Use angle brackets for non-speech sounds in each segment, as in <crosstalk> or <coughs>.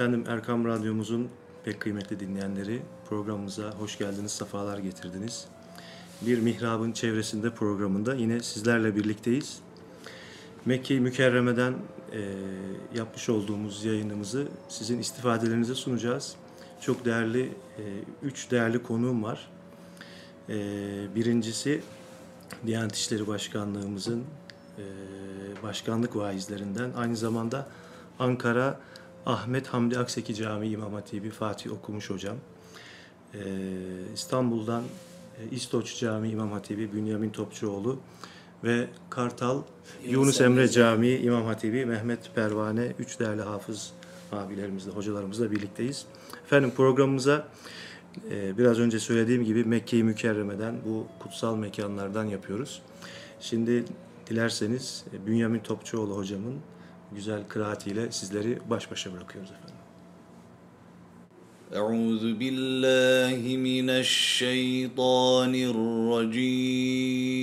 Efendim Erkam Radyomuzun pek kıymetli dinleyenleri programımıza hoş geldiniz, sefalar getirdiniz. Bir Mihrab'ın çevresinde programında yine sizlerle birlikteyiz. Mekke-i Mükerreme'den e, yapmış olduğumuz yayınımızı sizin istifadelerinize sunacağız. Çok değerli, e, üç değerli konuğum var. E, birincisi Diyanet İşleri Başkanlığımızın e, başkanlık vaizlerinden aynı zamanda Ankara Ahmet Hamdi Akseki Camii İmam Hatibi Fatih okumuş hocam. Ee, İstanbul'dan e, İstoç Camii İmam Hatibi Bünyamin Topçuoğlu ve Kartal Yunus Emre Camii İmam Hatibi Mehmet Pervane, üç değerli hafız abilerimizle, hocalarımızla birlikteyiz. Efendim programımıza e, biraz önce söylediğim gibi Mekke-i Mükerreme'den, bu kutsal mekanlardan yapıyoruz. Şimdi dilerseniz e, Bünyamin Topçuoğlu hocamın güzel kıraatiyle sizleri baş başa bırakıyoruz efendim. أعوذ بالله من الشيطان الرجيم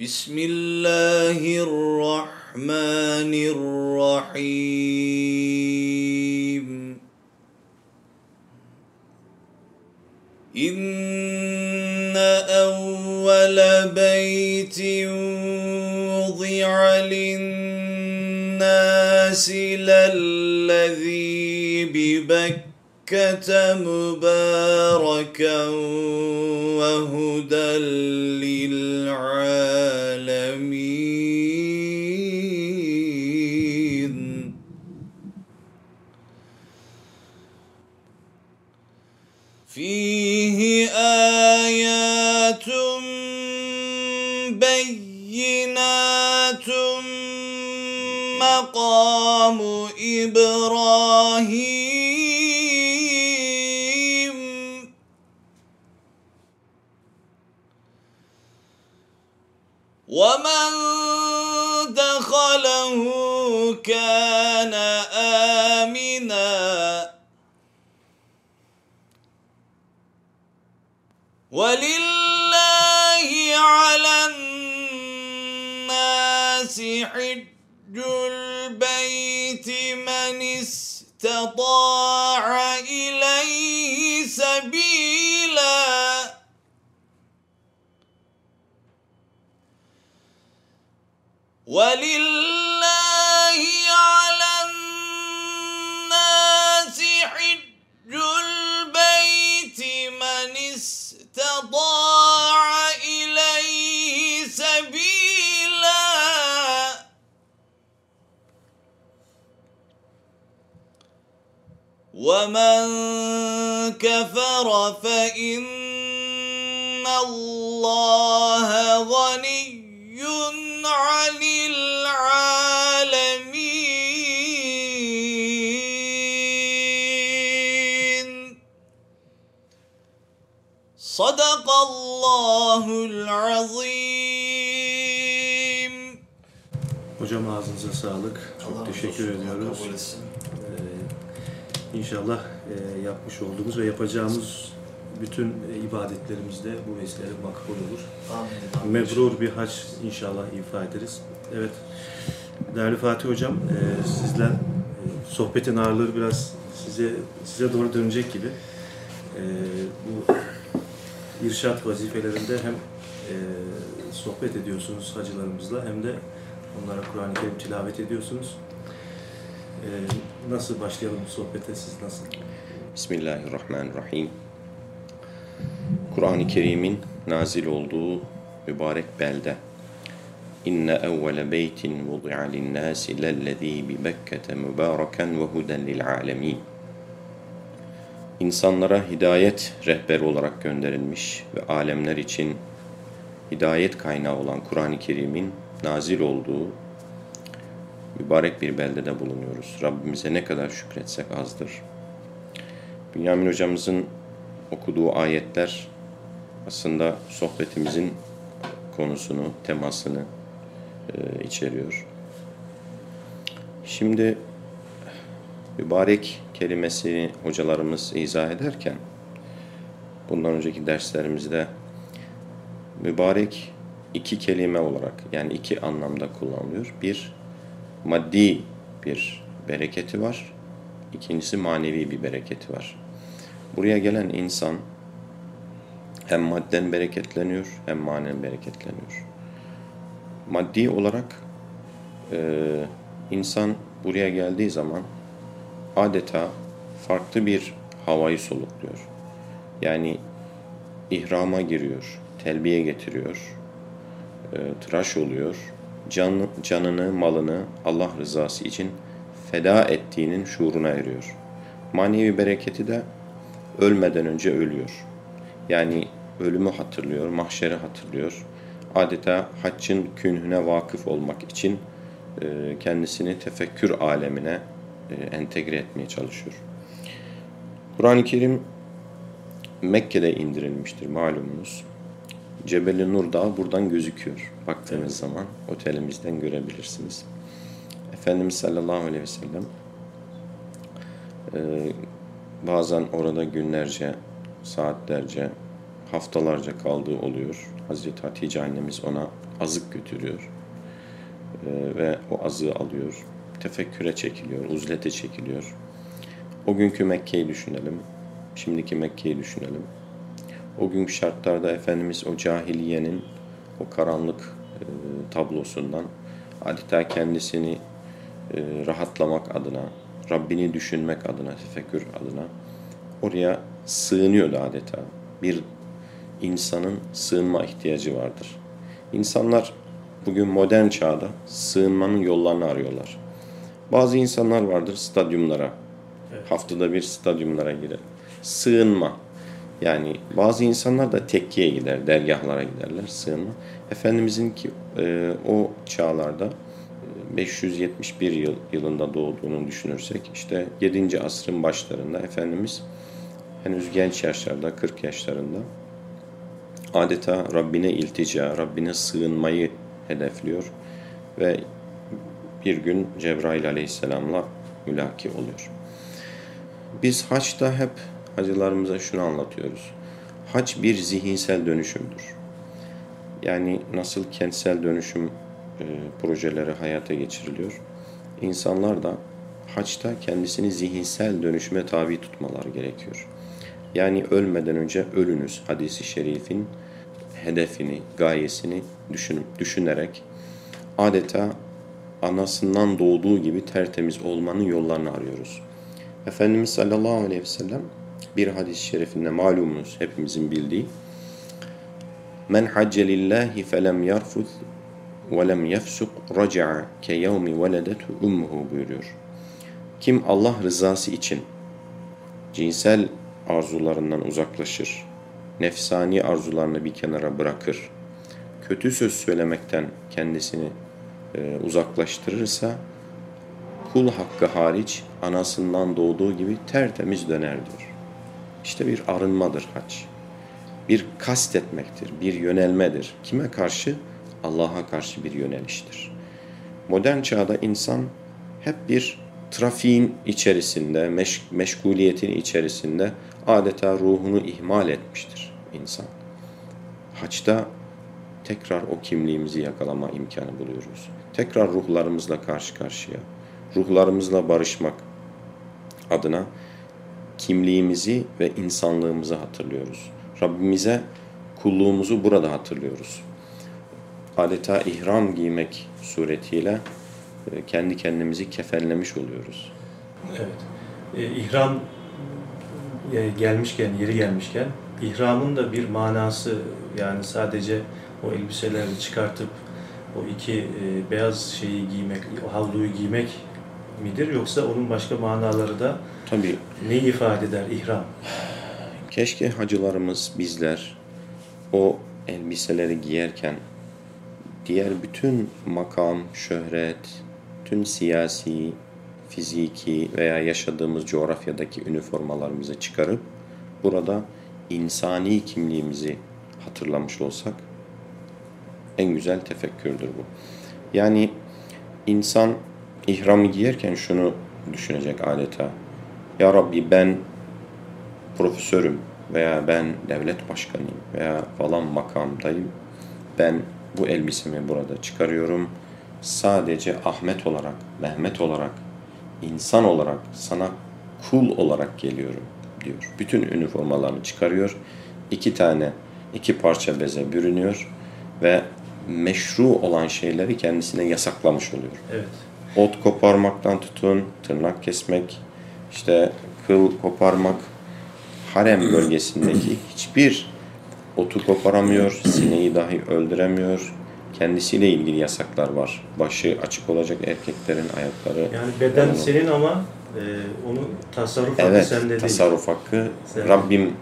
بسم الله الرحمن الرحيم للناس للذي ببكة مباركا وهدى إبراهيم. ومن دخله كان آمناً. ولله على الناس حج البيت. من استطاع إليه سبيلا. ولله ومن كفر فإن الله غني عن العالمين صدق الله العظيم Hocam ağzınıza sağlık. Çok Allah teşekkür razı olsun, Allah ediyoruz. inşallah e, yapmış olduğumuz ve yapacağımız bütün e, ibadetlerimizde bu vesileyle makbul olur. Amin. Mebrur bir hac inşallah ifa ederiz. Evet, değerli Fatih Hocam, e, sizden e, sohbetin ağırlığı biraz size size doğru dönecek gibi. E, bu irşat vazifelerinde hem e, sohbet ediyorsunuz hacılarımızla hem de onlara Kur'an-ı Kerim tilavet ediyorsunuz. E, nasıl başlayalım sohbete siz nasıl? Bismillahirrahmanirrahim. Kur'an-ı Kerim'in nazil olduğu mübarek belde. İnne evvele beytin vudi'a linnâsi lellezî bi Bekke'te mübâreken ve huden lil âlemîn. İnsanlara hidayet rehberi olarak gönderilmiş ve alemler için hidayet kaynağı olan Kur'an-ı Kerim'in nazil olduğu mübarek bir beldede bulunuyoruz. Rabbimize ne kadar şükretsek azdır. Bünyamin hocamızın okuduğu ayetler aslında sohbetimizin konusunu, temasını e, içeriyor. Şimdi mübarek kelimesini hocalarımız izah ederken bundan önceki derslerimizde mübarek iki kelime olarak yani iki anlamda kullanılıyor. Bir maddi bir bereketi var. İkincisi manevi bir bereketi var. Buraya gelen insan hem madden bereketleniyor hem manen bereketleniyor. Maddi olarak e, insan buraya geldiği zaman adeta farklı bir havayı solukluyor. Yani ihrama giriyor, telbiye getiriyor, e, tıraş oluyor, can, canını, malını Allah rızası için feda ettiğinin şuuruna eriyor. Manevi bereketi de ölmeden önce ölüyor. Yani ölümü hatırlıyor, mahşeri hatırlıyor. Adeta haccın künhüne vakıf olmak için e, kendisini tefekkür alemine e, entegre etmeye çalışıyor. Kur'an-ı Kerim Mekke'de indirilmiştir malumunuz. Cebel-i Nur Dağı buradan gözüküyor. Baktığınız zaman otelimizden görebilirsiniz. Efendimiz sallallahu aleyhi ve sellem e, bazen orada günlerce, saatlerce, haftalarca kaldığı oluyor. Hazreti Hatice annemiz ona azık götürüyor. E, ve o azığı alıyor. Tefekküre çekiliyor, uzlete çekiliyor. O günkü Mekke'yi düşünelim. Şimdiki Mekke'yi düşünelim. O günkü şartlarda Efendimiz o cahiliyenin o karanlık e, tablosundan adeta kendisini e, rahatlamak adına, Rabbini düşünmek adına, tefekkür adına oraya sığınıyordu adeta. Bir insanın sığınma ihtiyacı vardır. İnsanlar bugün modern çağda sığınmanın yollarını arıyorlar. Bazı insanlar vardır stadyumlara, haftada bir stadyumlara girer. Sığınma. Yani bazı insanlar da tekkiye gider, dergahlara giderler, sığınma. Efendimizin ki e, o çağlarda e, 571 yıl yılında doğduğunu düşünürsek işte 7. asrın başlarında Efendimiz henüz genç yaşlarda 40 yaşlarında adeta Rabbine iltica, Rabbine sığınmayı hedefliyor ve bir gün Cebrail aleyhisselamla mülaki oluyor. Biz haçta hep hacılarımıza şunu anlatıyoruz. Hac bir zihinsel dönüşümdür. Yani nasıl kentsel dönüşüm e, projeleri hayata geçiriliyor. İnsanlar da haçta kendisini zihinsel dönüşüme tabi tutmaları gerekiyor. Yani ölmeden önce ölünüz hadisi şerifin hedefini, gayesini düşünüp düşünerek adeta anasından doğduğu gibi tertemiz olmanın yollarını arıyoruz. Efendimiz sallallahu aleyhi ve sellem bir hadis-i şerifinde malumunuz hepimizin bildiği Men hacce lillahi felem yarfuz ve lem yefsuk raca'a ke yevmi veledetu ummuhu buyuruyor. Kim Allah rızası için cinsel arzularından uzaklaşır, nefsani arzularını bir kenara bırakır, kötü söz söylemekten kendisini e, uzaklaştırırsa kul hakkı hariç anasından doğduğu gibi tertemiz döner diyor. İşte bir arınmadır hac. Bir kast etmektir, bir yönelmedir. Kime karşı? Allah'a karşı bir yöneliştir. Modern çağda insan hep bir trafiğin içerisinde, meş meşguliyetin içerisinde adeta ruhunu ihmal etmiştir insan. Haçta tekrar o kimliğimizi yakalama imkanı buluyoruz. Tekrar ruhlarımızla karşı karşıya, ruhlarımızla barışmak adına kimliğimizi ve insanlığımızı hatırlıyoruz. Rabbimize kulluğumuzu burada hatırlıyoruz. Adeta ihram giymek suretiyle e, kendi kendimizi kefenlemiş oluyoruz. Evet. E, ihram e, gelmişken, yeri gelmişken ihramın da bir manası yani sadece o elbiseleri çıkartıp o iki e, beyaz şeyi giymek, havluyu giymek midir yoksa onun başka manaları da Tabii ne ifade eder ihram? keşke hacılarımız bizler o elbiseleri giyerken diğer bütün makam, şöhret, tüm siyasi, fiziki veya yaşadığımız coğrafyadaki üniformalarımızı çıkarıp burada insani kimliğimizi hatırlamış olsak en güzel tefekkürdür bu. Yani insan ihramı giyerken şunu düşünecek adeta. Ya Rabbi ben profesörüm veya ben devlet başkanıyım veya falan makamdayım. Ben bu elbisemi burada çıkarıyorum. Sadece Ahmet olarak, Mehmet olarak, insan olarak sana kul olarak geliyorum diyor. Bütün üniformalarını çıkarıyor. İki tane, iki parça beze bürünüyor ve meşru olan şeyleri kendisine yasaklamış oluyor. Evet. Ot koparmaktan tutun, tırnak kesmek, işte kıl koparmak, harem <clears throat> bölgesindeki hiçbir otu koparamıyor, sineği dahi öldüremiyor. Kendisiyle ilgili yasaklar var. Başı açık olacak erkeklerin ayakları. Yani beden Onu- senin ama e, onun tasarruf hakkı Evet, sende değil. tasarruf hakkı Sen- Rabbim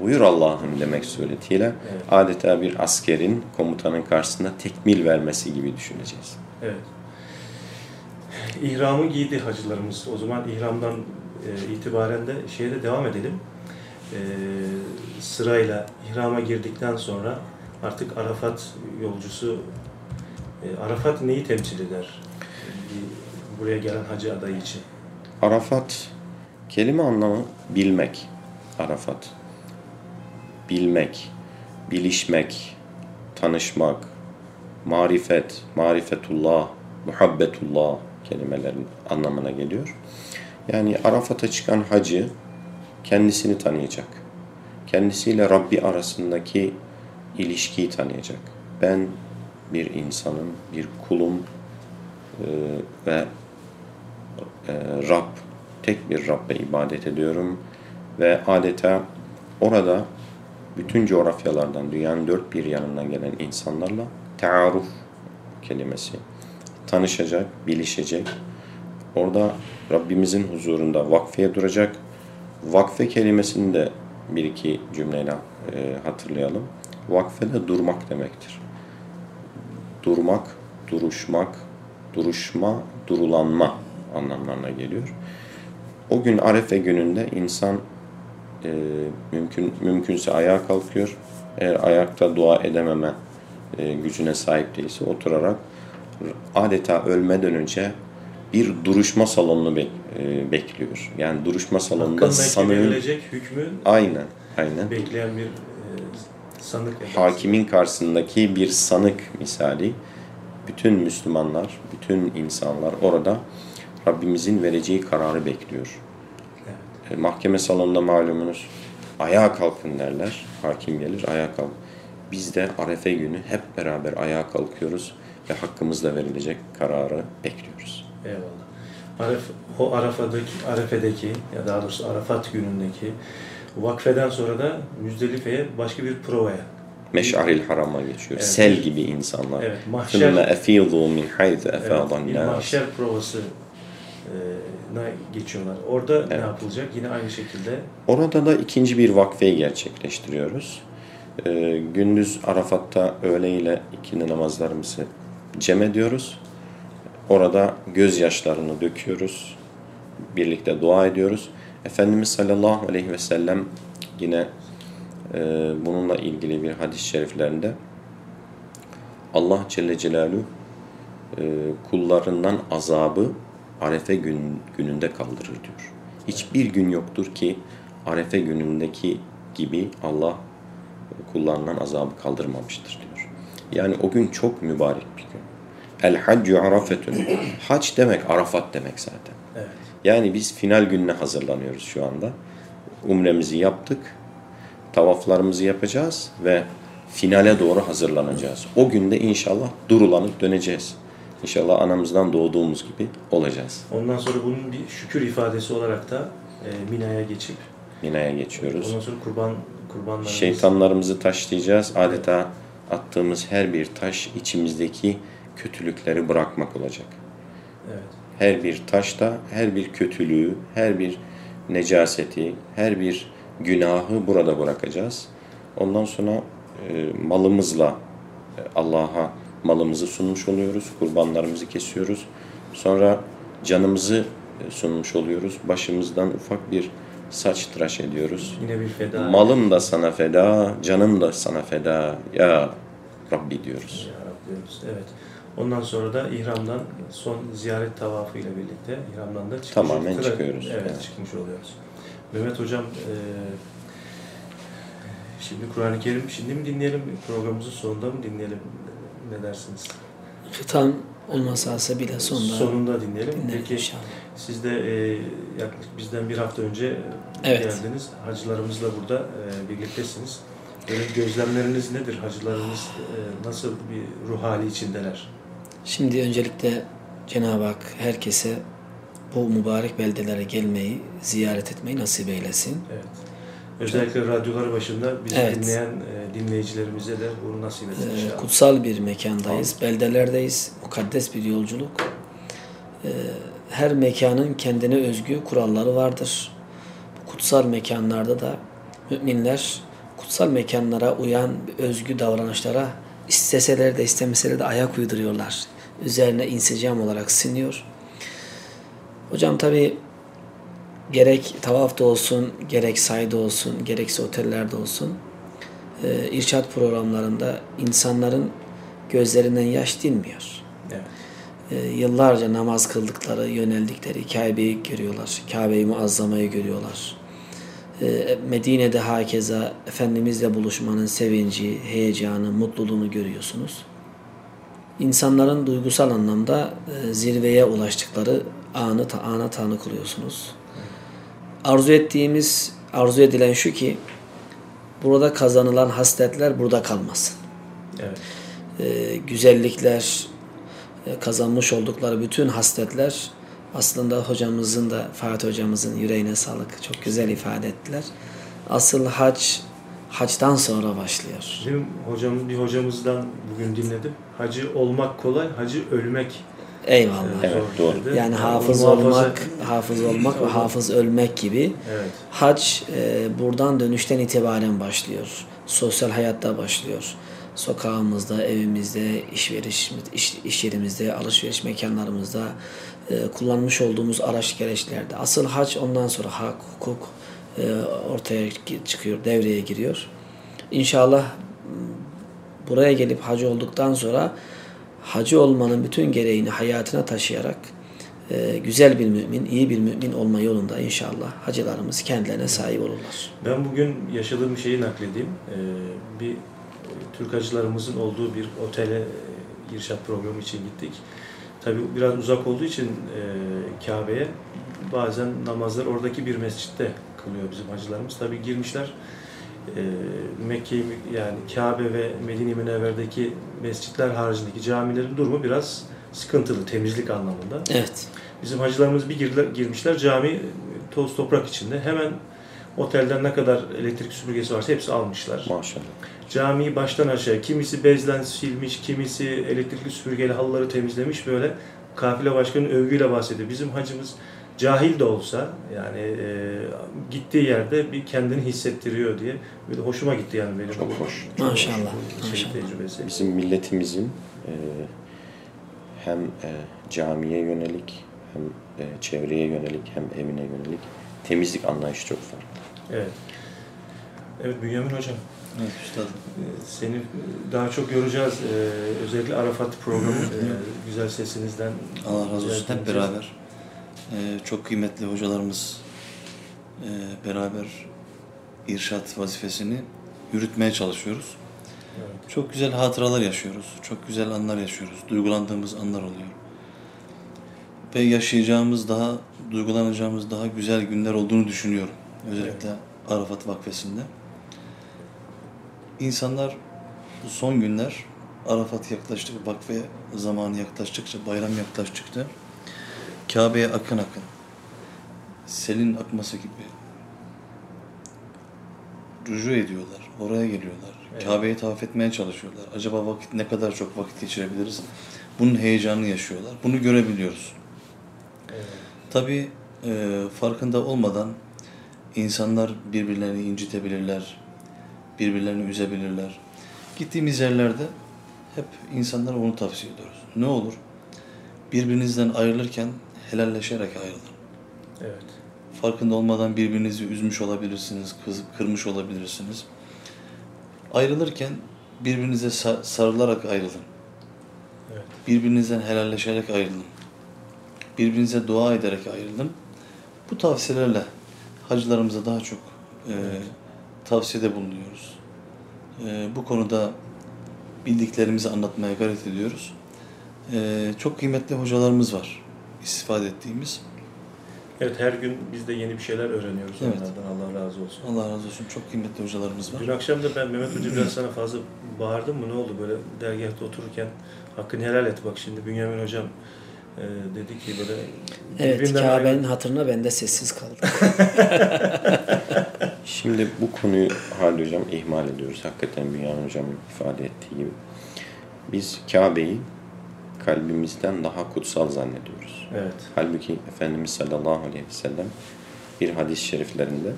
buyur Allah'ım demek suretiyle Evet. adeta bir askerin komutanın karşısında tekmil vermesi gibi düşüneceğiz. Evet. İhramı giydi hacılarımız. O zaman ihramdan e, itibaren de şeye de devam edelim. E, sırayla ihrama girdikten sonra artık Arafat yolcusu e, Arafat neyi temsil eder? Buraya gelen hacı adayı için. Arafat kelime anlamı bilmek. Arafat. Bilmek, bilişmek, tanışmak, marifet, marifetullah, muhabbetullah kelimelerin anlamına geliyor. Yani Arafat'a çıkan hacı kendisini tanıyacak. Kendisiyle Rabbi arasındaki ilişkiyi tanıyacak. Ben bir insanım, bir kulum e, ve e, Rab, tek bir Rabbe ibadet ediyorum ve adeta orada bütün coğrafyalardan, dünyanın dört bir yanından gelen insanlarla taarruf kelimesi tanışacak, bilişecek. Orada Rabbimizin huzurunda vakfeye duracak. Vakfe kelimesini de bir iki cümleyle e, hatırlayalım. Vakfe de durmak demektir. Durmak, duruşmak, duruşma, durulanma anlamlarına geliyor. O gün Arefe gününde insan e, mümkün mümkünse ayağa kalkıyor. Eğer ayakta dua edememe e, gücüne sahip değilse oturarak adeta ölmeden önce bir duruşma salonunu bek- e, bekliyor. Yani duruşma salonunda sanığın hükmü aynen aynen bekleyen bir e, sanık. hakimin karşısındaki bir sanık misali bütün Müslümanlar, bütün insanlar orada Rabbimizin vereceği kararı bekliyor. Evet. E, mahkeme salonunda malumunuz ayağa kalkın derler. Hakim gelir ayağa kalk. Biz de Arefe günü hep beraber ayağa kalkıyoruz ve hakkımızla verilecek kararı bekliyoruz. Eyvallah. Aref, o Arafa'daki, Arefe'deki ya daha doğrusu Arafat günündeki vakfeden sonra da Müzdelife'ye başka bir provaya Meş'aril harama geçiyor. Evet. Sel gibi insanlar. Evet, mahşer, Sümme min haythe efadan evet, Mahşer provası e, geçiyorlar. Orada evet. ne yapılacak? Yine aynı şekilde. Orada da ikinci bir vakfeyi gerçekleştiriyoruz. Ee, gündüz Arafat'ta öğle ile ikindi namazlarımızı cem ediyoruz. Orada gözyaşlarını döküyoruz. Birlikte dua ediyoruz. Efendimiz sallallahu aleyhi ve sellem yine e, bununla ilgili bir hadis-i şeriflerinde Allah Celle Celaluhu e, kullarından azabı Arefe gün, gününde kaldırır diyor. Hiçbir gün yoktur ki Arefe günündeki gibi Allah kullarından azabı kaldırmamıştır diyor. Yani o gün çok mübarek bir gün. El haccu arafetun. Hac demek Arafat demek zaten. evet. Yani biz final gününe hazırlanıyoruz şu anda. Umremizi yaptık. Tavaflarımızı yapacağız ve finale doğru hazırlanacağız. O günde inşallah durulanıp döneceğiz. İnşallah anamızdan doğduğumuz gibi olacağız. Ondan sonra bunun bir şükür ifadesi olarak da e, Mina'ya geçip Mina'ya geçiyoruz. ondan sonra kurban kurbanlarımız Şeytanlarımızı taşlayacağız. Adeta attığımız her bir taş içimizdeki kötülükleri bırakmak olacak. evet. Her bir taşta her bir kötülüğü, her bir necaseti, her bir günahı burada bırakacağız. Ondan sonra e, malımızla e, Allah'a malımızı sunmuş oluyoruz, kurbanlarımızı kesiyoruz. Sonra canımızı e, sunmuş oluyoruz. Başımızdan ufak bir saç tıraş ediyoruz. Yine bir feda. Malım da sana feda, canım da sana feda ya Rabbi diyoruz. Ya Rabbi diyoruz. Evet. Ondan sonra da ihramdan son ziyaret tavafı ile birlikte ihramdan da çıkmış Tamamen Tra- çıkıyoruz. Evet, Evet. çıkmış oluyoruz. Mehmet hocam e, şimdi Kur'an-ı Kerim şimdi mi dinleyelim programımızın sonunda mı dinleyelim? ne dersiniz? Hitam olmasa bile sonunda Sonunda dinleyelim. dinlerim Peki inşallah. Siz de e, yaklaşık bizden bir hafta önce Evet. geldiniz. Hacılarımızla burada e, birliktesiniz. Böyle gözlemleriniz nedir? Hacılarımız e, nasıl bir ruh hali içindeler? Şimdi öncelikle Cenab-ı Hak herkese bu mübarek beldelere gelmeyi, ziyaret etmeyi nasip eylesin. Evet. Özellikle radyolar başında bizi Evet. dinleyen e, dinleyicilerimize de bunu nasip etsin Ee, inşallah. kutsal bir mekandayız, beldelerdeyiz, mukaddes bir yolculuk. Ee, her mekanın kendine özgü kuralları vardır. Bu kutsal mekanlarda da müminler kutsal mekanlara uyan özgü davranışlara isteseler de istemeseler de ayak uyduruyorlar. Üzerine insicam olarak siniyor. Hocam tabi gerek tavafta olsun, gerek sayda olsun, gerekse otellerde olsun e, irşat programlarında insanların gözlerinden yaş dinmiyor. Evet. E, yıllarca namaz kıldıkları, yöneldikleri Kabe'yi görüyorlar. Kabe-i Muazzama'yı görüyorlar. E, Medine'de hakeza Efendimizle buluşmanın sevinci, heyecanı, mutluluğunu görüyorsunuz. İnsanların duygusal anlamda e, zirveye ulaştıkları anı ana tanık oluyorsunuz. Arzu ettiğimiz, arzu edilen şu ki burada kazanılan hasletler burada kalmasın. Evet. E, güzellikler, kazanmış oldukları bütün hasletler aslında hocamızın da Fatih hocamızın yüreğine sağlık çok güzel ifade ettiler. Asıl hac haçtan sonra başlıyor. Bizim hocam, bir hocamızdan bugün dinledim. Hacı olmak kolay, hacı ölmek Eyvallah. e, Evet, doğru. dedi. Yani onu hafız muhafaza- olmak, hafız olmak ve hafız ölmek gibi. Evet. Hac e, buradan dönüşten itibaren başlıyor. Sosyal hayatta başlıyor. Sokağımızda, evimizde, iş, veriş, iş, iş yerimizde, alışveriş mekanlarımızda, e, kullanmış olduğumuz araç gereçlerde. Asıl hac ondan sonra hak, hukuk e, ortaya çıkıyor, devreye giriyor. İnşallah buraya gelip hacı olduktan sonra hacı olmanın bütün gereğini hayatına taşıyarak e, güzel bir mümin, iyi bir mümin olma yolunda inşallah hacılarımız kendilerine sahip olurlar. Ben bugün yaşadığım şeyi nakledeyim. Ee, bir Türk hacılarımızın olduğu bir otele e, irşat programı için gittik. Tabii biraz uzak olduğu için e, Kabe'ye bazen namazlar oradaki bir mescitte kılıyor bizim hacılarımız. Tabii girmişler e, Mekke yani Kabe ve Medine-i Münevver'deki mescitler haricindeki camilerin durumu biraz sıkıntılı temizlik anlamında. Evet. Bizim hacılarımız bir girdiler, girmişler cami e, toz toprak içinde. Hemen otelden ne kadar elektrik süpürgesi varsa hepsi almışlar. Maşallah. Camiyi baştan aşağı kimisi bezlen silmiş, kimisi elektrikli süpürgeyle halıları temizlemiş böyle kafile başkanının övgüyle bahsediyor. Bizim hacımız cahil de olsa yani e, gittiği yerde bir kendini hissettiriyor diye böyle hoşuma gitti yani benim. Çok bu- hoş. çok Maşallah, bu şey maşallah. tecrübesi. Bizim milletimizin e, hem e, camiye yönelik hem e, çevreye yönelik hem evine yönelik temizlik anlayışı çok farklı. Evet. Evet Bünyamin Hocam. Evet üstadım. Ee, Seni daha çok göreceğiz. Ee, özellikle Arafat programı e, güzel sesinizden. Allah razı olsun. Hep beraber. Ee, çok kıymetli hocalarımız e, beraber irşat vazifesini yürütmeye çalışıyoruz. Evet. Çok güzel hatıralar yaşıyoruz. Çok güzel anlar yaşıyoruz. Duygulandığımız anlar oluyor. Ve yaşayacağımız daha, duygulanacağımız daha güzel günler olduğunu düşünüyorum. Özellikle Arafat Vakfesi'nde. İnsanlar bu son günler Arafat yaklaştıkça, vakfe zamanı yaklaştıkça, bayram yaklaştıkça Kabe'ye akın akın, selin akması gibi rücu ediyorlar, oraya geliyorlar. Evet. Kabe'yi tavaf etmeye çalışıyorlar. Acaba vakit ne kadar çok vakit geçirebiliriz? Bunun heyecanını yaşıyorlar. Bunu görebiliyoruz. Evet. Tabii e, farkında olmadan insanlar birbirlerini incitebilirler, birbirlerini üzebilirler. Gittiğimiz yerlerde hep insanlara onu tavsiye ediyoruz. Ne olur birbirinizden ayrılırken helalleşerek ayrılın. Evet. Farkında olmadan birbirinizi üzmüş olabilirsiniz, kız, kırmış olabilirsiniz. Ayrılırken birbirinize sa- sarılarak ayrılın. Evet. Birbirinizden helalleşerek ayrılın. Birbirinize dua ederek ayrılın. Bu tavsiyelerle hacılarımıza daha çok e, tavsiyede bulunuyoruz. E, bu konuda bildiklerimizi anlatmaya gayret ediyoruz. Ee, çok kıymetli hocalarımız var istifade ettiğimiz. Evet her gün biz de yeni bir şeyler öğreniyoruz Evet. onlardan. Allah razı olsun. Allah razı olsun çok kıymetli hocalarımız var. Dün akşam da ben Mehmet Hoca biraz sana fazla bağırdım mı? Ne oldu böyle dergahta otururken hakkını helal et bak şimdi Bünyamin Hocam e, dedi ki böyle Evet, Kabe'nin ayrı- hatırına ben de sessiz kaldım. <laughs> Şimdi bu konuyu Halil Hocam ihmal ediyoruz. Hakikaten Bünyamin Hocam'ın ifade ettiği gibi. Biz Kabe'yi kalbimizden daha kutsal zannediyoruz. Evet. Halbuki Efendimiz sallallahu aleyhi ve sellem bir hadis-i şeriflerinde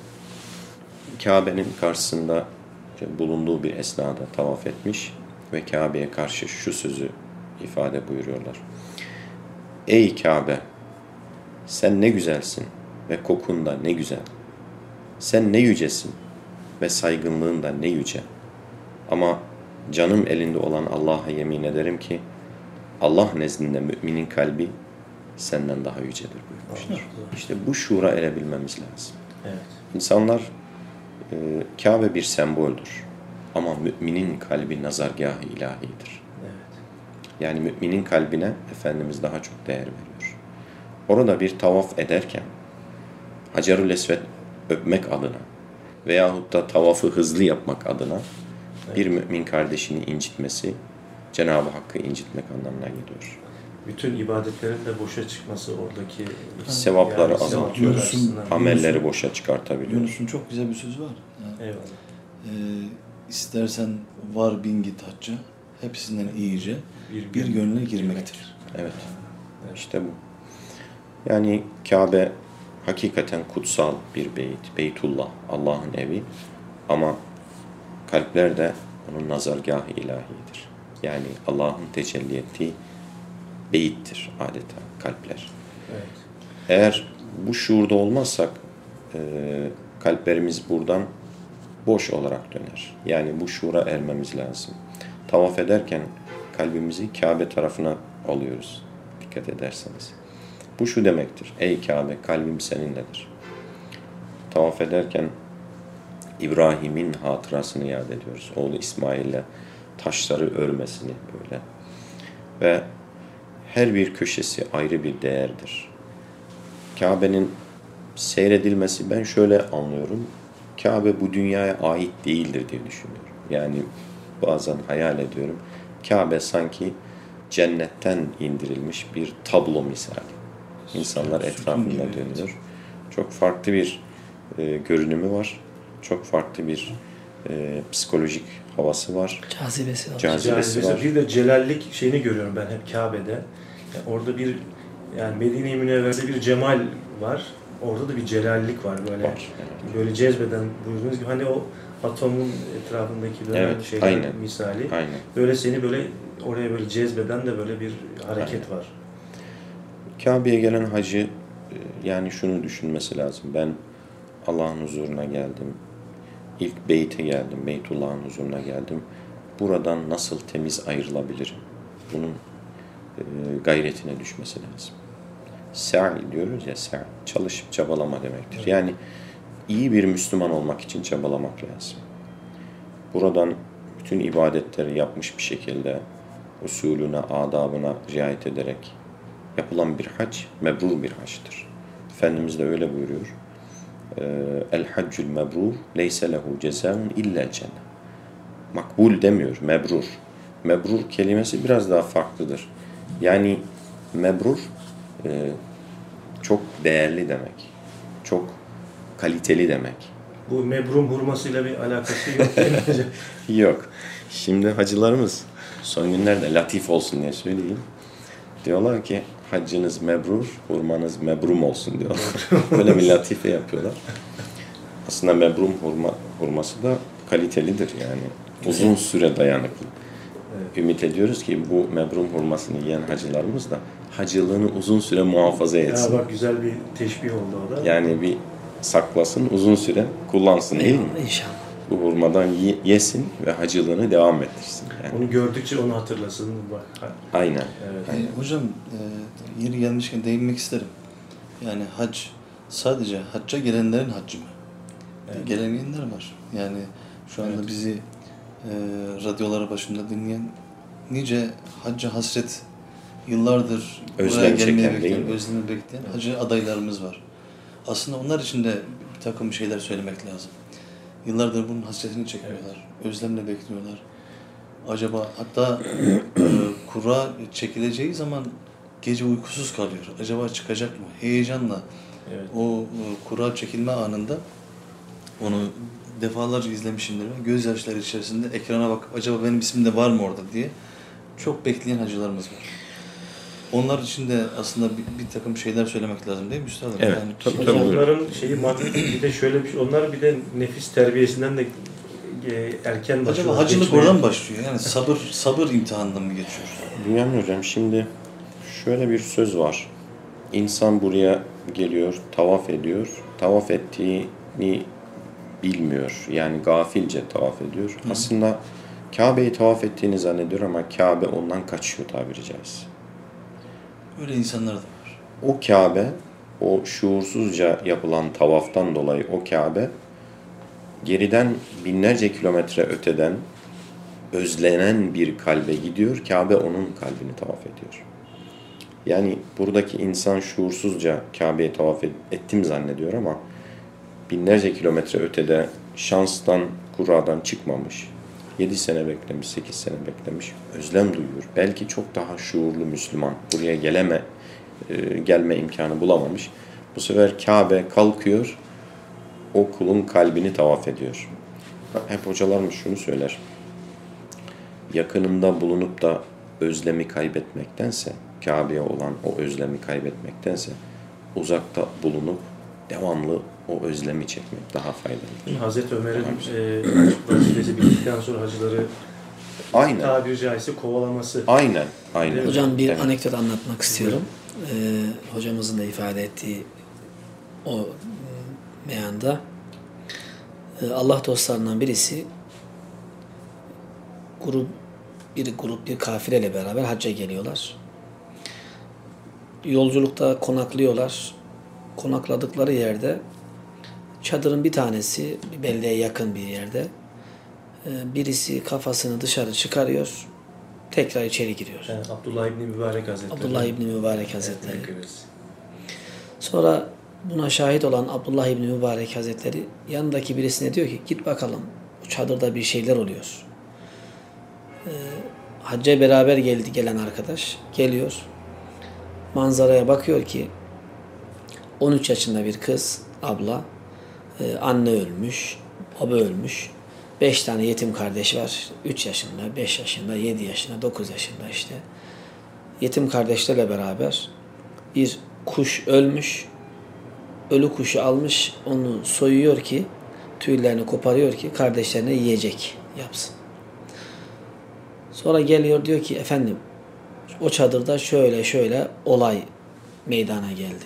Kabe'nin karşısında bulunduğu bir esnada tavaf etmiş ve Kabe'ye karşı şu sözü ifade buyuruyorlar. Ey Kabe! Sen ne güzelsin ve kokun da ne güzel. Sen ne yücesin ve saygınlığın da ne yüce. Ama canım elinde olan Allah'a yemin ederim ki Allah nezdinde müminin kalbi senden daha yücedir buyurmuştur. İşte bu şuura erebilmemiz lazım. Evet. İnsanlar e, Kabe bir semboldür. Ama müminin kalbi nazargah-ı ilahidir. Yani müminin kalbine Efendimiz daha çok değer veriyor. Orada bir tavaf ederken Hacerül Esved öpmek adına veyahut da tavafı hızlı yapmak adına bir mümin kardeşini incitmesi Cenab-ı Hakk'ı incitmek anlamına geliyor. Bütün ibadetlerin de boşa çıkması oradaki Sevapları yani azaltıyor. sevaplar Yunus'un-. Amelleri boşa çıkartabiliyor. Yunus'un çok güzel bir sözü var. Yani, Eyvallah. e, istersen var bin git hacca, hepsinden iyice Bir, bir gönle girmektir. Evet. İşte bu. Yani Kabe hakikaten kutsal bir beyt. Beytullah, Allah'ın evi. Ama kalpler de onun nazargahı ilahidir. Yani Allah'ın tecelli ettiği beyittir adeta kalpler. Evet. Eğer bu şuurda olmazsak e, kalplerimiz buradan boş olarak döner. Yani bu şuura ermemiz lazım. Tavaf ederken kalbimizi Kabe tarafına alıyoruz. Dikkat ederseniz. Bu şu demektir. Ey Kabe kalbim seninledir. Tavaf ederken İbrahim'in hatırasını yad ediyoruz. Oğlu İsmail'le taşları örmesini böyle. Ve her bir köşesi ayrı bir değerdir. Kabe'nin seyredilmesi ben şöyle anlıyorum. Kabe bu dünyaya ait değildir diye düşünüyorum. Yani bazen hayal ediyorum. Kabe sanki cennetten indirilmiş bir tablo misali. İnsanlar etrafında gibi, evet. dönüyor. Çok farklı bir e, görünümü var. Çok farklı bir e, psikolojik havası var. Cazibesi var. Cazibesi Cazibesi var. bir de celallik şeyini görüyorum ben hep Kabe'de. Yani orada bir yani Medine-i Münevver'de bir cemal var. Orada da bir celallik var böyle. Var, evet. Böyle cezbeden buyurduğunuz gibi hani o atomun etrafındaki dönen Evet, şeyler aynen. misali. Aynen. Böyle seni böyle oraya böyle cezbeden de böyle bir hareket var. Kabe'ye gelen hacı e, yani şunu düşünmesi lazım. Ben Allah'ın huzuruna geldim. İlk beyte geldim. Beytullah'ın huzuruna geldim. Buradan nasıl temiz ayrılabilirim? Bunun e, gayretine düşmesi lazım. Sa'i diyoruz ya sa'i. Çalışıp çabalama demektir. Yani iyi bir Müslüman olmak için çabalamak lazım. Buradan bütün ibadetleri yapmış bir şekilde usulüne, adabına riayet ederek yapılan bir hac mebrur bir haçtır. Efendimiz de öyle buyuruyor. Ee, El haccül mebrur leyse lehu cezaun illa cennet. Makbul demiyor, mebrur. Mebrur kelimesi biraz daha farklıdır. Yani mebrur e, çok değerli demek. Çok kaliteli demek. Bu mebrum hurmasıyla bir alakası yok değil mi hocam? Yok. Şimdi hacılarımız son günlerde latif olsun diye söyleyeyim. Diyorlar ki haccınız mebrur, hurmanız mebrum olsun diyorlar. Böyle bir latife yapıyorlar. Aslında mebrum hurma, hurması da kalitelidir yani. Uzun süre dayanıklı. Ümit ediyoruz ki bu mebrum hurmasını yiyen hacılarımız da hacılığını uzun süre muhafaza Ya etsin. bak güzel bir teşbih oldu o da. Yani bir saklasın, uzun süre kullansın değil mi? İnşallah. Bu hurmadan ye- yesin ve hacılığını devam ettirsin. Yani. Onu gördükçe onu hatırlasın. Bak. Aynen. Evet. E, hocam e, yeri gelmişken değinmek isterim. Yani hac sadece hacca gelenlerin haccı mı? Gelemeyenler var. Yani şu anda bizi radyoları başında dinleyen nice hacca hasret yıllardır Özlem buraya gelmeyi çeken, bekleyen, özlemi bekleyen hacı adaylarımız var. Aslında onlar için de bir takım şeyler söylemek lazım. Yıllardır bunun hasretini çekiyorlar. Özlemle bekliyorlar. Acaba hatta <clears throat> e, kura çekileceği zaman gece uykusuz kalıyor. Acaba çıkacak mı? Heyecanla Evet. o e, kura çekilme anında onu defalarca izlemişimdir. ben. Gözyaşları içerisinde ekrana bakıp acaba benim ismim de var mı orada diye çok bekleyen hacılarımız var. Onlar için de aslında bir, bir takım şeyler söylemek lazım değil mi Üstadım? Evet, Yani tabii, tabii. Onların şeyi maddi bir de şöyle bir şey. Onlar bir de nefis terbiyesinden de e, erken başlıyor. Acaba hacılık Geçmeye- oradan başlıyor? Yani sabır sabır imtihanından mı geçiyoruz? Bünyamin Hocam şimdi şöyle bir söz var. İnsan buraya geliyor, tavaf ediyor. Tavaf ettiğini bilmiyor. Yani gafilce tavaf ediyor. Aslında Kabe'yi tavaf ettiğini zannediyor ama Kabe ondan kaçıyor tabiri caizse. Öyle insanlar da var. O Kabe, o şuursuzca yapılan tavaftan dolayı o Kabe geriden binlerce kilometre öteden özlenen bir kalbe gidiyor. Kabe onun kalbini tavaf ediyor. Yani buradaki insan şuursuzca Kabe'yi tavaf et- ettim zannediyor ama binlerce kilometre ötede şanstan, kuradan çıkmamış. 7 sene beklemiş, 8 sene beklemiş. Özlem duyuyor. Belki çok daha şuurlu Müslüman. Buraya geleme, e, gelme imkanı bulamamış. Bu sefer Kabe kalkıyor, o kulun kalbini tavaf ediyor. Hep hocalarımız şunu söyler. Yakınında bulunup da özlemi kaybetmektense, Kabe'ye olan o özlemi kaybetmektense uzakta bulunup devamlı o özlemi çekmek daha faydalı. Hazreti Ömer'in e, vazifesi bittikten sonra hacıları Aynen. tabiri caizse kovalaması. Aynen. Aynen. Hocam bir Evet. anekdot anlatmak istiyorum. Ee, hocamızın da ifade ettiği o m, meyanda e, Allah dostlarından birisi grup bir grup bir kafileyle beraber hacca geliyorlar. Yolculukta konaklıyorlar. Konakladıkları yerde çadırın bir tanesi bir beldeye yakın bir yerde e, birisi kafasını dışarı çıkarıyor. Tekrar içeri giriyor. Yani Abdullah İbni Mübarek Hazretleri. Abdullah İbni Mübarek Hazretleri. Evet. Sonra buna şahit olan Abdullah İbni Mübarek Hazretleri yanındaki birisine diyor ki git bakalım bu çadırda bir şeyler oluyor. Ee, hacca beraber geldi gelen arkadaş geliyor. Manzaraya bakıyor ki 13 yaşında bir kız abla e, anne ölmüş, baba ölmüş. 5 tane yetim kardeş var. 3 yaşında, 5 yaşında, 7 yaşında, 9 yaşında işte. Yetim kardeşlerle beraber bir kuş ölmüş. Ölü kuşu almış, onu soyuyor ki, tüylerini koparıyor ki kardeşlerine yiyecek yapsın. Sonra geliyor diyor ki efendim o çadırda şöyle şöyle olay meydana geldi.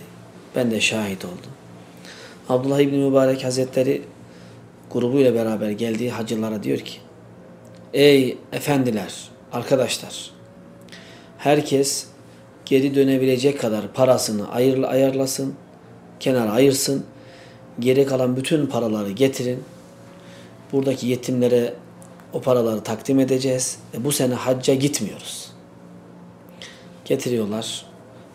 Ben de şahit oldum. Abdullah İbni Mübarek Hazretleri grubuyla beraber geldiği hacılara diyor ki Ey efendiler, arkadaşlar herkes geri dönebilecek kadar parasını ayır, ayarlasın, kenara ayırsın. Geri kalan bütün paraları getirin. Buradaki yetimlere o paraları takdim edeceğiz. Ve bu sene hacca gitmiyoruz. Getiriyorlar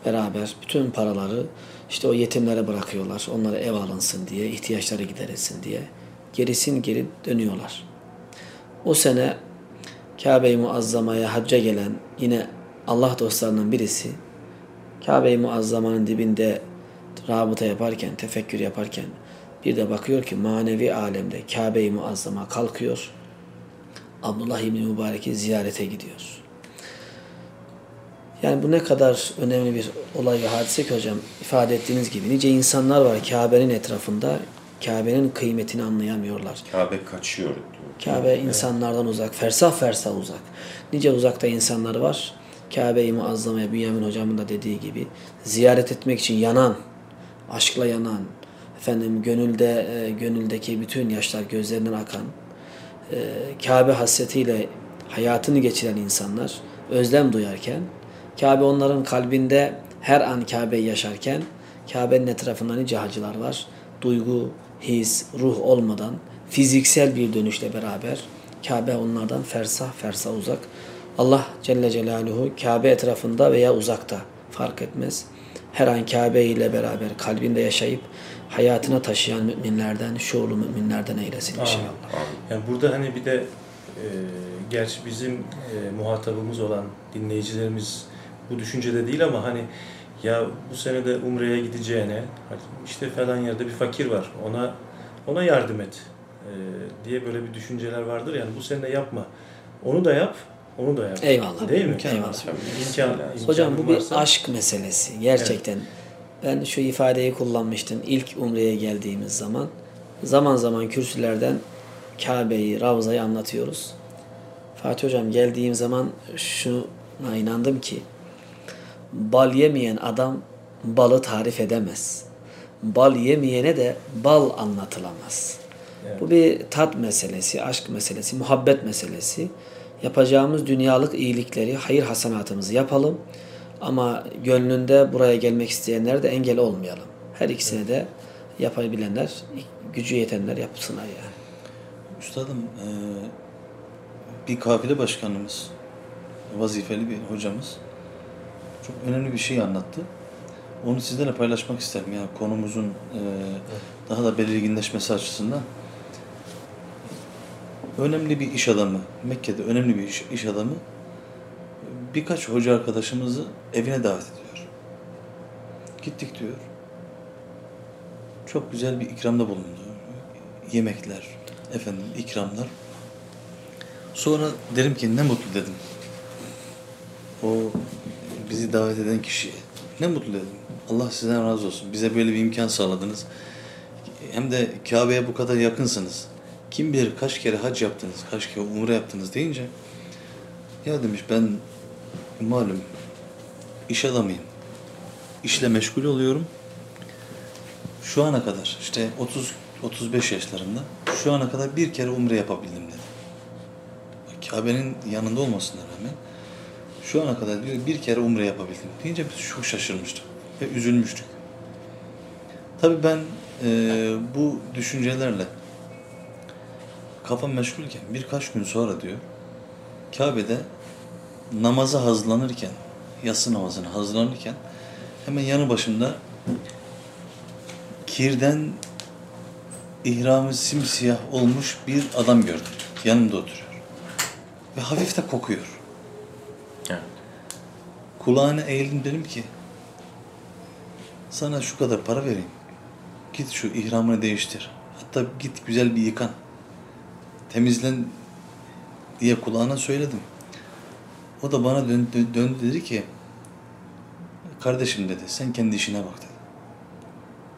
beraber bütün paraları işte o yetimlere bırakıyorlar. Onlara ev alınsın diye, ihtiyaçları giderilsin diye. Gerisin geri dönüyorlar. O sene Kabe-i Muazzama'ya hacca gelen yine Allah dostlarının birisi Kabe-i Muazzama'nın dibinde rabıta yaparken, tefekkür yaparken bir de bakıyor ki manevi alemde Kabe-i Muazzama kalkıyor. Abdullah İbni Mübarek'i ziyarete gidiyor. Yani bu ne kadar önemli bir olay ve hadise ki hocam ifade ettiğiniz gibi nice insanlar var Kabe'nin etrafında Kabe'nin kıymetini anlayamıyorlar. Kabe kaçıyor diyor. Kabe insanlardan uzak, fersah fersah uzak. Nice uzakta insanlar var. Kabe-i Muazzama'ya Bünyamin hocamın da dediği gibi ziyaret etmek için yanan, aşkla yanan, efendim gönülde e, gönüldeki bütün yaşlar gözlerinden akan, e, Kabe hasretiyle hayatını geçiren insanlar özlem duyarken, Kabe onların kalbinde her an Kabe'yi yaşarken, Kabe'nin etrafında nice hacılar var. Duygu, his, ruh olmadan fiziksel bir dönüşle beraber Kabe onlardan fersah fersah uzak. Allah Celle Celaluhu Kabe etrafında veya uzakta fark etmez. Her an Kabe ile beraber kalbinde yaşayıp hayatına taşıyan müminlerden, şuurlu müminlerden eylesin inşallah. Yani burada hani bir de e, gerçi bizim e, muhatabımız olan dinleyicilerimiz bu düşüncede değil ama hani ya bu sene de Umre'ye gideceğine işte falan yerde bir fakir var ona ona yardım et e, diye böyle bir düşünceler vardır yani bu sene yapma onu da yap onu da yap. Eyvallah. Değil mi? İmkan Eyvallah. İmkan, Hocam imkanın bu bir varsa- aşk meselesi. Gerçekten. Ben şu ifadeyi kullanmıştım ilk Umre'ye geldiğimiz zaman. Zaman zaman kürsülerden Kabe'yi, Ravza'yı anlatıyoruz. Fatih Hocam geldiğim zaman şuna inandım ki bal yemeyen adam balı tarif edemez. Bal yemeyene de bal anlatılamaz. Bu bir tat meselesi, aşk meselesi, muhabbet meselesi. Yapacağımız dünyalık iyilikleri, hayır hasenatımızı yapalım. Ama gönlünde buraya gelmek isteyenler de engel olmayalım. Her ikisini de yapabilenler, gücü yetenler yapsınlar yani. Üstadım eee, bir kafile başkanımız, vazifeli bir hocamız çok önemli bir şey anlattı. Onu sizlerle paylaşmak isterim. Yani konumuzun eee, daha da belirginleşmesi açısından. Önemli bir iş adamı, Mekke'de önemli bir iş, iş adamı birkaç hoca arkadaşımızı evine davet ediyor. Gittik diyor. Çok güzel bir ikramda bulundu. Yemekler, efendim ikramlar. Sonra derim ki ne mutlu dedim. O bizi davet eden kişiye. Ne mutlu dedim. Allah sizden razı olsun. Bize böyle bir imkan sağladınız. Hem de Kabe'ye bu kadar yakınsınız. Kim bilir kaç kere hac yaptınız, kaç kere umre yaptınız deyince ya demiş ben malum iş adamıyım. İşle meşgul oluyorum. Şu ana kadar işte 30 35 yaşlarında şu ana kadar bir kere umre yapabildim dedi. Kabe'nin yanında olmasına rağmen şu ana kadar diyor bir kere umre yapabildim deyince biz çok şaşırmıştık ve üzülmüştük. Tabii ben eee, bu düşüncelerle kafam meşgulken birkaç gün sonra diyor Kabe'de namaza hazırlanırken yatsı namazına hazırlanırken hemen yanı başımda kirden ihramı simsiyah olmuş bir adam gördüm. Yanımda oturuyor. Ve hafif de kokuyor. Kulağına eğildim dedim ki sana şu kadar para vereyim. Git şu ihramını değiştir. Hatta git güzel bir yıkan. Temizlen diye kulağına söyledim. O da bana dön, dön- döndü dedi ki kardeşim dedi sen kendi işine bak dedi.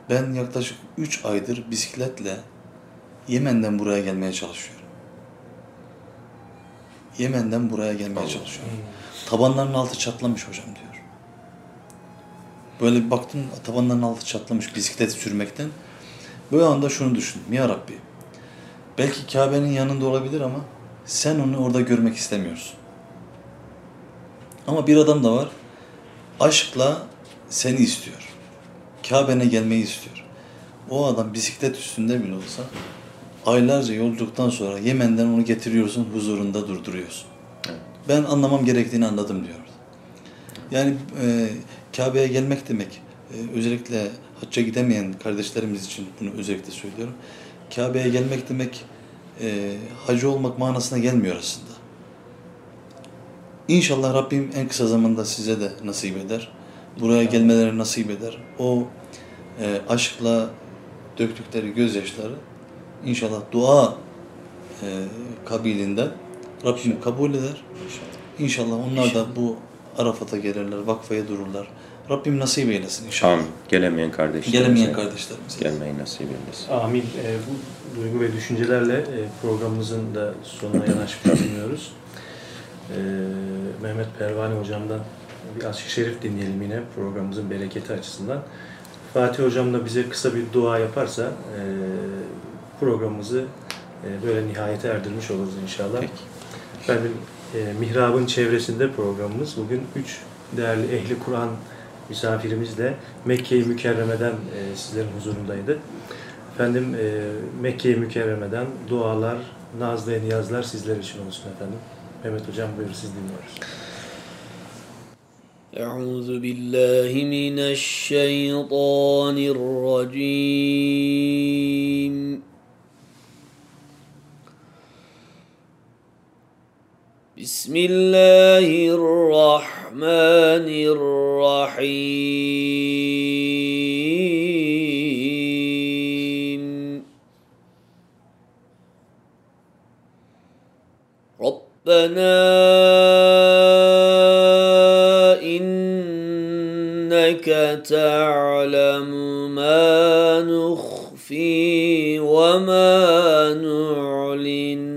Ben yaklaşık 3 aydır bisikletle Yemen'den buraya gelmeye çalışıyorum. Yemen'den buraya gelmeye çalışıyorum. Tabanların altı çatlamış hocam diyor. Böyle bir baktım tabanların altı çatlamış bisiklet sürmekten. Böyle anda şunu düşündüm. Ya Rabbi belki Kabe'nin yanında olabilir ama sen onu orada görmek istemiyorsun. Ama bir adam da var. Aşkla seni istiyor. Kabe'ne gelmeyi istiyor. O adam bisiklet üstünde bile olsa aylarca yolculuktan sonra Yemen'den onu getiriyorsun, huzurunda durduruyorsun. Ben anlamam gerektiğini anladım diyor. Yani e, Kabe'ye gelmek demek, e, özellikle hacca gidemeyen kardeşlerimiz için bunu özellikle söylüyorum. Kabe'ye gelmek demek e, hacı olmak manasına gelmiyor aslında. İnşallah Rabbim en kısa zamanda size de nasip eder. Buraya gelmeleri nasip eder. O e, aşkla döktükleri gözyaşları inşallah dua e, kabilinden Rabbim kabul eder. İnşallah onlar da bu Arafat'a gelirler, vakfaya dururlar. Rabbim nasip eylesin inşallah. Amin. Gelemeyen kardeşlerimize. Gelemeyen kardeşlerimize. Gelmeyi nasip eylesin. Amin. E, bu duygu ve düşüncelerle e, programımızın da sonuna yanaşmış <coughs> bulunuyoruz. E, Mehmet Pervane hocamdan bir aşk-ı şerif dinleyelim yine programımızın bereketi açısından. Fatih hocam da bize kısa bir dua yaparsa e, programımızı e, böyle nihayete erdirmiş oluruz inşallah. Peki. Efendim e, Mihrab'ın çevresinde programımız bugün üç değerli ehli Kur'an misafirimizle Mekke-i Mükerreme'den e, sizlerin huzurundaydı. Efendim e, Mekke-i Mükerreme'den dualar, naz ve niyazlar sizler için olsun efendim. Mehmet Hocam buyur siz dinliyoruz. أعوذ بالله من الشيطان الرجيم بسم الله الرحمن الرحيم. ربنا إنك تعلم ما نخفي وما نعلن.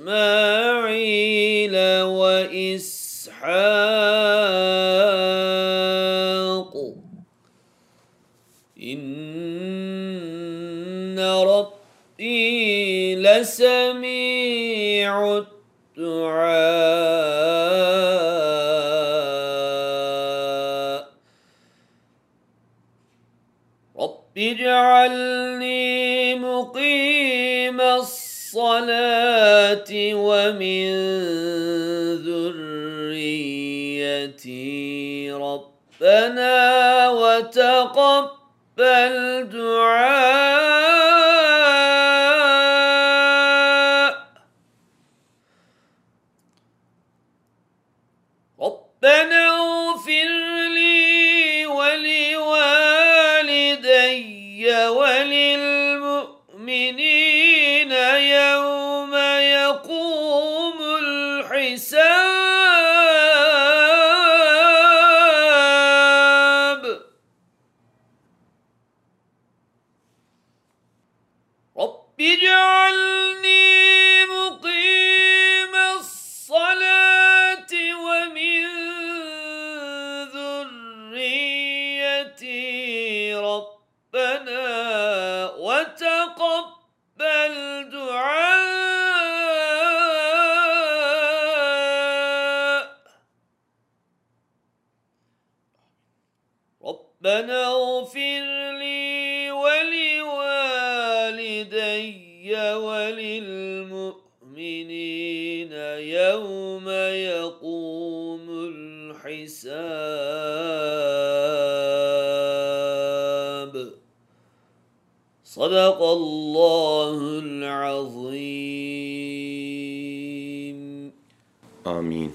إسماعيل وإسحاق. إن ربي لسميع الدعاء. رب اجعلني مقيم الصلاة ومن ذريتي ربنا وتقبل دعاء الحساب. صدق الله العظيم آمين.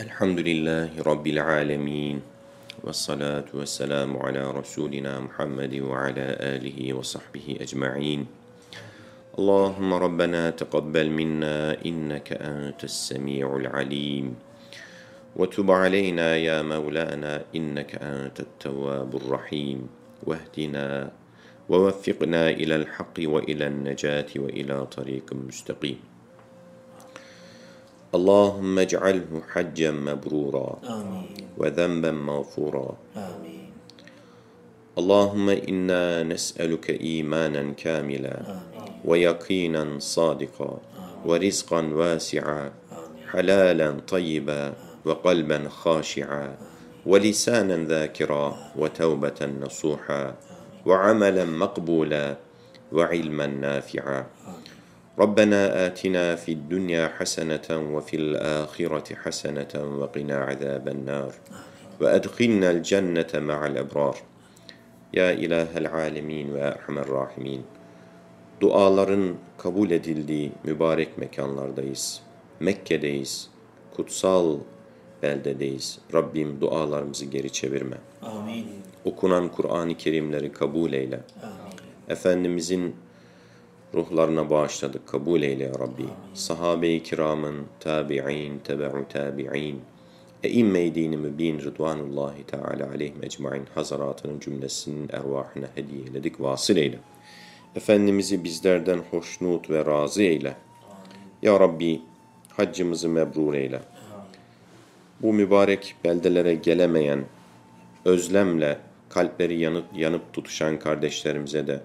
الحمد لله رب العالمين والصلاة والسلام على رسولنا محمد وعلى آله وصحبه أجمعين. اللهم ربنا تقبل منا إنك أنت السميع العليم. وتب علينا يا مولانا إنك أنت التواب الرحيم. واهدنا ووفقنا إلى الحق وإلى النجاة وإلى طريق مستقيم. اللهم اجعله حجا مبرورا آمين. وذنبا مغفورا. آمين. اللهم إنا نسألك إيمانا كاملا ويقينا صادقا ورزقا واسعا حلالا طيبا وقلبا خاشعا ولسانا ذاكرا وتوبة نصوحا وعملا مقبولا وعلما نافعا ربنا آتنا في الدنيا حسنة وفي الآخرة حسنة وقنا عذاب النار وأدخلنا الجنة مع الأبرار İlahel Alemin ve Erhamer Rahimin. Duaların kabul edildiği mübarek mekanlardayız. Mekke'deyiz. Kutsal beldedeyiz. Rabbim dualarımızı geri çevirme. Amin. Okunan Kur'an-ı Kerimleri kabul eyle. Amin. Efendimizin ruhlarına bağışladık. Kabul eyle ya Rabbi. Sahabe-i kiramın, tabi'in, tebe'u tabi'in, Eimme-i dini mübin rıdvanullahi teala aleyhim ecmain hazaratının cümlesinin ervahına hediye eyledik. Vasıl eyle. Efendimiz'i bizlerden hoşnut ve razı eyle. Ya Rabbi haccımızı mebrur eyle. Bu mübarek beldelere gelemeyen, özlemle kalpleri yanıp, yanıp tutuşan kardeşlerimize de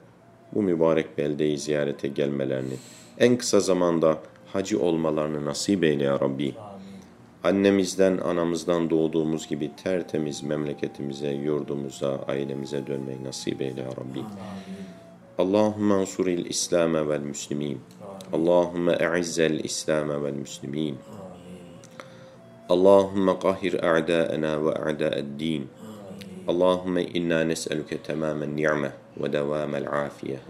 bu mübarek beldeyi ziyarete gelmelerini, en kısa zamanda hacı olmalarını nasip eyle ya Rabbi. Annemizden, anamızdan doğduğumuz gibi tertemiz memleketimize, yurdumuza, ailemize dönmeyi nasip eyle ya Rabbi. Allahümme ansuril İslam'e vel müslimin. Allahümme e'izzel İslam'e vel müslimin. اللهم قهر أعداءنا وأعداء الدين. اللهم إنا نسألك تمام النعمة ودوام العافية.